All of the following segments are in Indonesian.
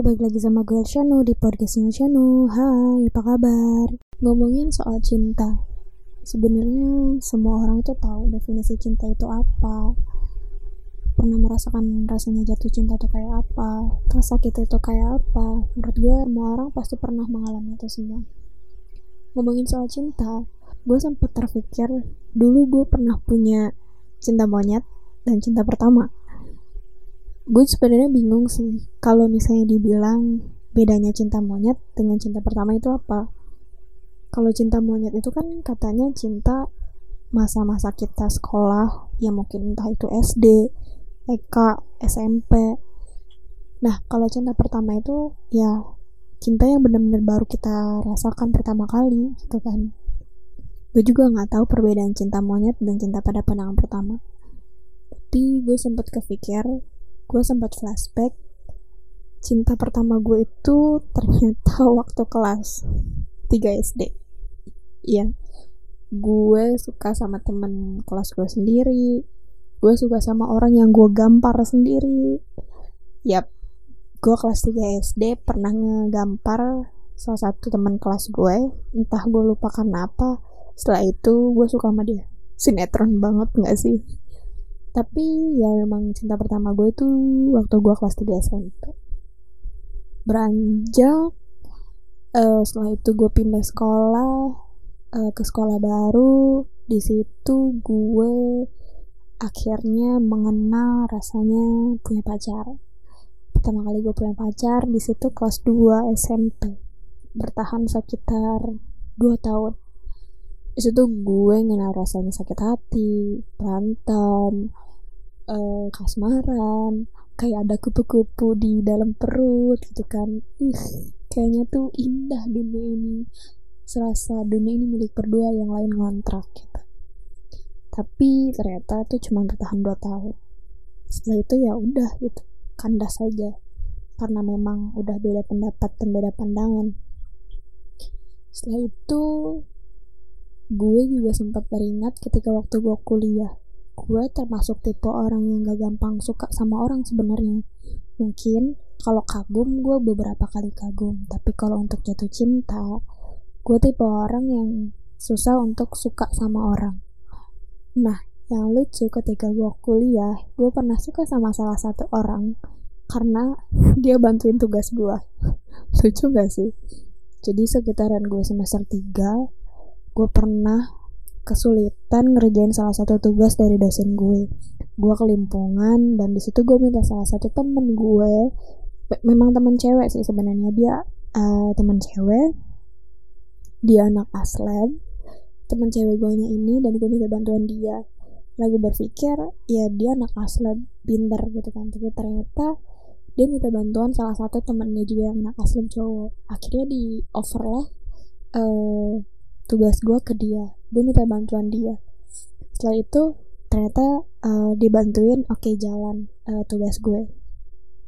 balik lagi sama gue Shanu di podcastnya Shanu. Hai, apa kabar? Ngomongin soal cinta. Sebenarnya semua orang itu tahu definisi cinta itu apa. Pernah merasakan rasanya jatuh cinta itu kayak apa, rasa kita itu kayak apa. Menurut gue semua orang pasti pernah mengalami itu semua. Ngomongin soal cinta, gue sempat terpikir dulu gue pernah punya cinta monyet dan cinta pertama gue sebenarnya bingung sih kalau misalnya dibilang bedanya cinta monyet dengan cinta pertama itu apa? Kalau cinta monyet itu kan katanya cinta masa-masa kita sekolah ya mungkin entah itu SD, TK, SMP nah kalau cinta pertama itu ya cinta yang benar-benar baru kita rasakan pertama kali gitu kan. Gue juga nggak tahu perbedaan cinta monyet dan cinta pada pandangan pertama. Tapi gue sempat kepikir gue sempat flashback cinta pertama gue itu ternyata waktu kelas 3 SD iya. Gue suka sama temen kelas gue sendiri. Gue suka sama orang yang gue gampar sendiri. Yap. Gue kelas 3 SD pernah ngegampar salah satu teman kelas gue entah gue lupa karena apa setelah itu gue suka sama dia. Sinetron banget gak sih tapi ya memang cinta pertama gue itu waktu gue kelas 3 SMP beranjak uh, setelah itu gue pindah sekolah uh, ke sekolah baru. Di situ gue akhirnya mengenal rasanya punya pacar. Pertama kali gue punya pacar di situ kelas 2 SMP bertahan sekitar 2 tahun itu gue ngenal rasanya sakit hati berantem uh, kasmaran kayak ada kupu-kupu di dalam perut gitu kan. Ih kayaknya tuh indah dunia ini. Serasa dunia ini milik berdua yang lain ngontrak gitu. Tapi ternyata tuh cuma bertahan 2 tahun. Setelah itu ya udah gitu kandas saja karena memang udah beda pendapat dan beda pandangan. Setelah itu gue juga sempat teringat ketika waktu gue kuliah. Gue termasuk tipe orang yang gak gampang suka sama orang sebenarnya. Mungkin kalau kagum gue beberapa kali kagum. Tapi kalau untuk jatuh cinta gue tipe orang yang susah untuk suka sama orang. Nah yang lucu ketika gue kuliah gue pernah suka sama salah satu orang karena dia bantuin tugas gue lucu gak sih? Jadi sekitaran gue semester 3 gue pernah kesulitan ngerjain salah satu tugas dari dosen gue. Gue kelimpungan dan di situ gue minta salah satu temen gue. Memang temen cewek sih sebenarnya. Dia uh, temen cewek. Dia anak aslab temen cewek gue nya ini dan gue minta bantuan dia. Lagi berpikir ya dia anak aslab pinter gitu kan. Tapi ternyata dia minta bantuan salah satu temennya juga yang anak aslab cowok. Akhirnya di offer lah uh, tugas gue ke dia. Gue minta bantuan dia. Setelah itu ternyata uh, dibantuin oke okay, jalan uh, tugas gue.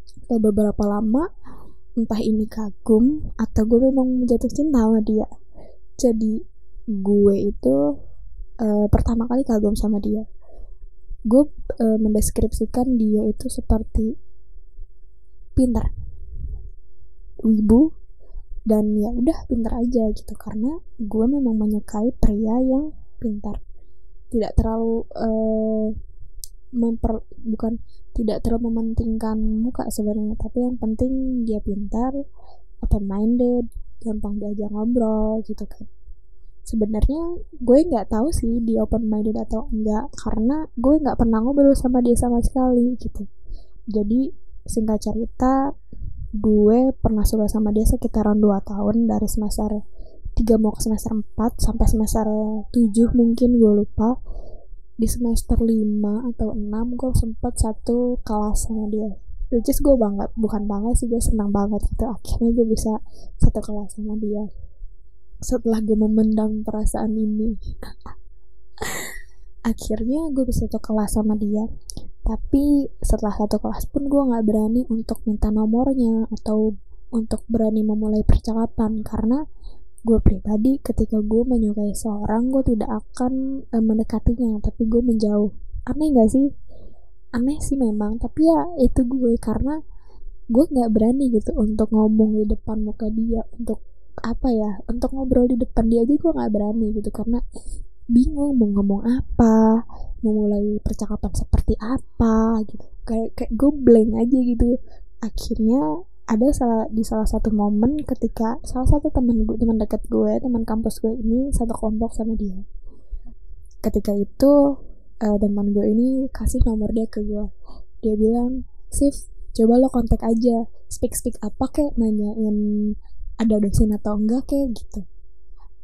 Setelah beberapa lama entah ini kagum atau gue memang jatuh cinta sama dia jadi gue itu uh, pertama kali kagum sama dia. Gue uh, mendeskripsikan dia itu seperti pintar wibu dan ya udah pintar aja gitu. Karena gue memang menyukai pria yang pintar. Tidak terlalu uh, memper bukan tidak terlalu mementingkan muka sebenarnya. Tapi yang penting dia pintar open minded gampang diajak ngobrol gitu kan. Sebenarnya gue nggak tahu sih dia open minded atau enggak. Karena gue nggak pernah ngobrol sama dia sama sekali gitu. Jadi singkat cerita gue pernah suka sama dia sekitaran 2 tahun dari semester 3 mau ke semester 4 sampai semester 7 mungkin gue lupa. Di semester 5 atau 6 gue sempet satu kelas sama dia. Which is gue banget bukan banget sih gue senang banget gitu. Akhirnya gue bisa satu kelas sama dia. Setelah gue memendam perasaan ini. Akhirnya gue bisa satu kelas sama dia tapi setelah satu kelas pun gue nggak berani untuk minta nomornya atau untuk berani memulai percakapan. Karena gue pribadi ketika gue menyukai seorang gue tidak akan e, mendekatinya tapi gue menjauh. Aneh gak sih? Aneh sih memang tapi ya itu gue. Karena gue nggak berani gitu untuk ngomong di depan muka dia untuk apa ya untuk ngobrol di depan dia aja gue nggak berani gitu. Karena bingung mau ngomong apa mau mulai percakapan seperti apa gitu. Kayak kayak gue blank aja gitu. Akhirnya ada salah di salah satu momen ketika salah satu teman gue teman dekat gue teman kampus gue ini satu kelompok sama dia. Ketika itu uh, teman gue ini kasih nomor dia ke gue. Dia bilang Sif coba lo kontak aja. Speak speak apa kek? Nanyain ada dosen atau enggak kayak gitu.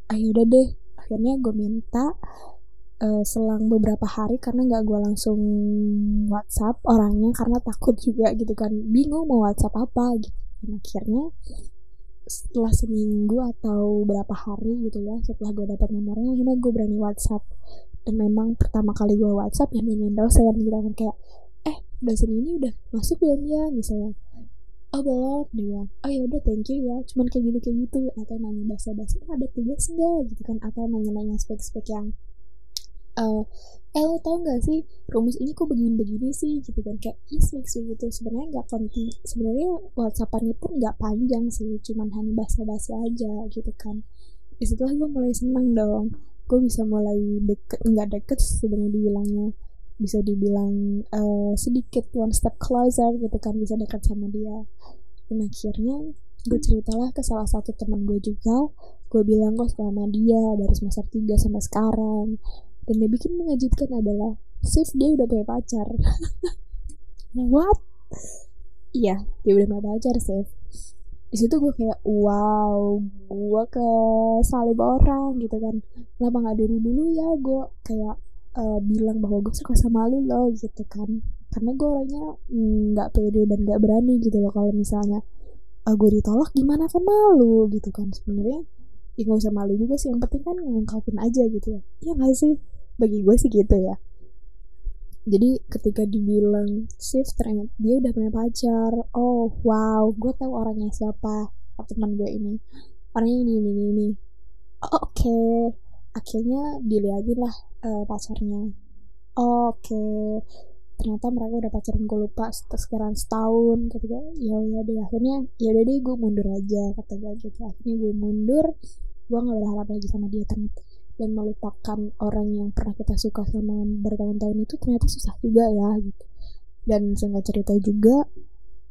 Ayo udah deh. Akhirnya gue minta uh, selang beberapa hari karena nggak gue langsung WhatsApp orangnya karena takut juga gitu kan. Bingung mau WhatsApp apa gitu. Dan akhirnya setelah seminggu atau berapa hari gitu ya setelah gue dapat nomornya akhirnya gue berani WhatsApp. Dan memang pertama kali gue WhatsApp yang nanyain dosen gitu kan kayak eh dosen ini udah masuk belum ya? Misalnya oh belum. Dia oh ya udah thank you ya. Cuman kayak gitu kayak gitu atau nanya bahasa bahasa ada tugas enggak gitu kan atau nanya nanya spek spek yang uh, eh lo tau gak sih rumus ini kok begini-begini sih gitu kan. Kayak yes mix gitu. Sebenarnya nggak konti sebenarnya whatsappannya pun nggak panjang sih cuman hanya basa-basi aja gitu kan. Di situlah gue mulai seneng dong. Gue bisa mulai deket nggak deket sebenarnya dibilangnya. Bisa dibilang uh, sedikit one step closer gitu kan bisa dekat sama dia. Dan akhirnya gue ceritalah ke salah satu teman gue juga. Gue bilang kok sama dia dari semester 3 sampai sekarang dan yang bikin mengejutkan adalah Sif dia udah punya pacar. What? Iya dia udah punya pacar Sif di situ gue kayak wow gue ke salib orang gitu kan. Kenapa nggak dari dulu ya gue kayak uh, bilang bahwa gue suka sama lu loh gitu kan. Karena gue orangnya nggak mm, pede dan nggak berani gitu loh kalau misalnya uh, gue ditolak gimana kan malu gitu kan. Sebenarnya ya gak usah malu juga sih yang penting kan ngungkapin aja gitu ya. Iya gak sih bagi gue sih gitu ya. Jadi ketika dibilang shift ternyata dia udah punya pacar. Oh wow gue tahu orangnya siapa teman gue ini. Orangnya ini ini ini, ini. Oh, oke. Okay akhirnya dilihatin lah uh, pacarnya. Oke. Okay. ternyata mereka udah pacaran gue lupa sekarang setahun ketika ya udah deh akhirnya ya deh gue mundur aja kata gue gitu. Akhirnya gue mundur gue nggak berharap lagi sama dia ternyata dan melupakan orang yang pernah kita suka sama bertahun-tahun itu ternyata susah juga ya gitu. Dan singkat cerita juga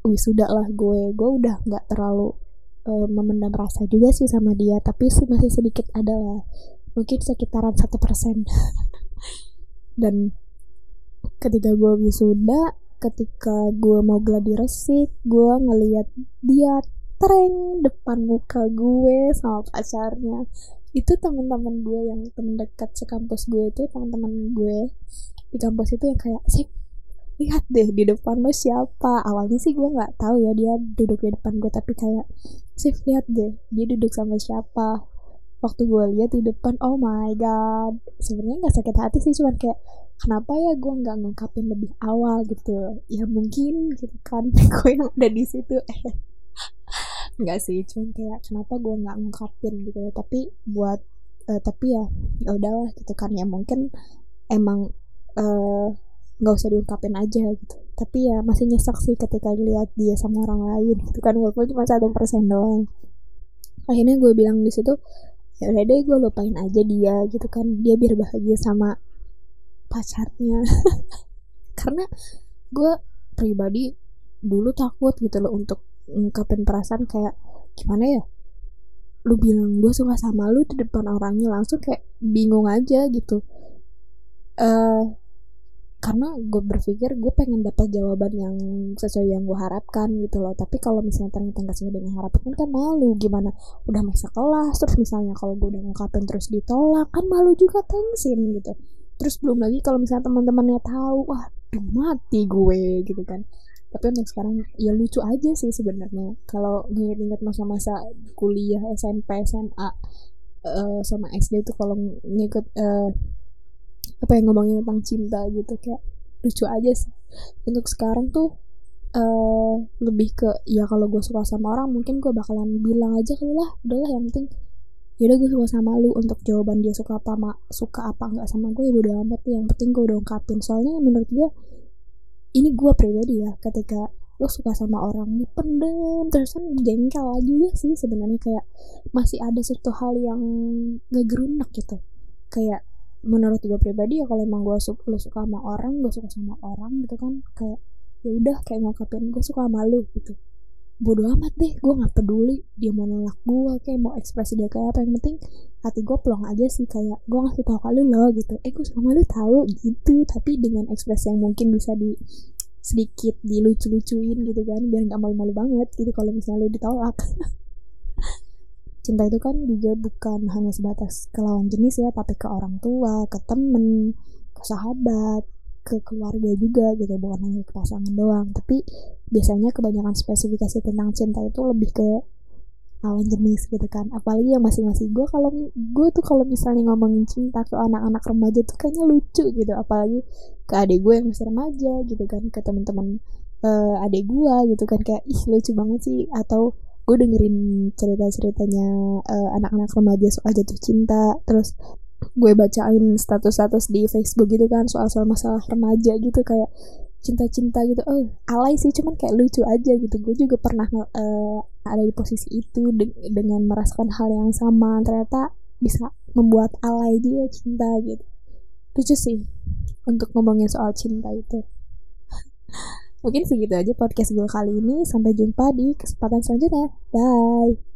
wisuda lah gue. Gue udah nggak terlalu uh, memendam rasa juga sih sama dia tapi sih masih sedikit ada lah. Mungkin sekitaran satu persen. Dan ketika gue wisuda ketika gue mau gladi resik gue ngeliat dia tren depan muka gue sama pacarnya itu teman-teman gue yang temen dekat sekampus gue itu teman-teman gue di kampus itu yang kayak sih lihat deh di depan lo siapa. Awalnya sih gue nggak tahu ya dia duduk di depan gue tapi kayak sih lihat deh dia duduk sama siapa. Waktu gue lihat di depan oh my god. Sebenarnya nggak sakit hati sih cuman kayak kenapa ya gue nggak ngungkapin lebih awal? Gitu. Ya mungkin gitu kan. Gue yang udah di situ nggak sih cuman kayak kenapa gue nggak ngungkapin gitu tapi buat uh, tapi ya ya udahlah gitu kan. Ya mungkin emang eh, nggak uh, usah diungkapin aja gitu. Tapi ya masih nyesek sih ketika lihat dia sama orang lain gitu kan. Walaupun cuma satu persen doang. Akhirnya gue bilang di situ ya udah deh gue lupain aja dia gitu kan. Dia biar bahagia sama pacarnya. Karena gue pribadi dulu takut gitu loh untuk ngungkapin perasaan kayak gimana ya? Lu bilang gue suka sama lu di depan orangnya langsung kayak bingung aja gitu. Eh uh, karena gue berpikir gue pengen dapat jawaban yang sesuai yang gue harapkan gitu loh. Tapi kalau misalnya ternyata nggak sesuai dengan harapan kan malu. Gimana? Udah masa kelas terus misalnya kalau gue udah ngungkapin terus ditolak kan malu juga tensin gitu. Terus belum lagi kalau misalnya teman-temannya tahu wah mati gue gitu kan tapi untuk sekarang ya lucu aja sih sebenarnya. Kalau nginget-nginget masa-masa kuliah SMP SMA uh, eh, sama SD itu kalau ngikut uh, apa yang ngomongin tentang cinta gitu kayak lucu aja sih. Untuk sekarang tuh uh, lebih ke ya kalau gue suka sama orang mungkin gue bakalan bilang aja kali lah. Udahlah yang penting ya udah gue suka sama lu. Untuk jawaban dia suka apa ma suka apa nggak sama gue ya udah amat. Yang penting gue udah ungkapin. Soalnya menurut gue ini gue pribadi ya ketika lo suka sama orang dipendem terus kan jengkel juga sih sebenarnya. Kayak masih ada satu hal yang ngegerunak gitu. Kayak menurut gue pribadi ya kalau emang gue suka lo suka sama orang gue suka sama orang gitu kan kayak ya udah kayak ngungkapin gue suka sama lo gitu bodo amat deh gue nggak peduli. Dia mau nolak gue kayak mau ekspresi dia kayak apa. Yang penting hati gue pelong aja sih kayak gue ngasih tau ke lu lo gitu. Eh gue sama lu tahu gitu tapi dengan ekspresi yang mungkin bisa di sedikit dilucu-lucuin gitu kan biar nggak malu-malu banget gitu kalau misalnya lo ditolak. Cinta itu kan juga bukan hanya sebatas ke lawan jenis ya tapi ke orang tua ke temen ke sahabat ke keluarga juga gitu bukan hanya ke pasangan doang. Tapi biasanya kebanyakan spesifikasi tentang cinta itu lebih ke lawan jenis gitu kan. Apalagi yang masing-masing. Gue kalau gue tuh kalau misalnya ngomongin cinta ke anak-anak remaja tuh kayaknya lucu gitu. Apalagi ke adik gue yang masih remaja gitu kan ke teman-teman uh, adik gue gitu kan. Kayak ih lucu banget sih. Atau gue dengerin cerita-ceritanya uh, anak-anak remaja soal jatuh cinta. Terus gue bacain status-status di Facebook gitu kan soal-soal masalah remaja gitu kayak cinta-cinta gitu. Oh alay sih cuman kayak lucu aja gitu. Gue juga pernah uh, ada di posisi itu de dengan merasakan hal yang sama. Ternyata bisa membuat alay dia cinta gitu. Lucu sih untuk ngomongin soal cinta itu. Mungkin segitu aja podcast gue kali ini. Sampai jumpa di kesempatan selanjutnya. Bye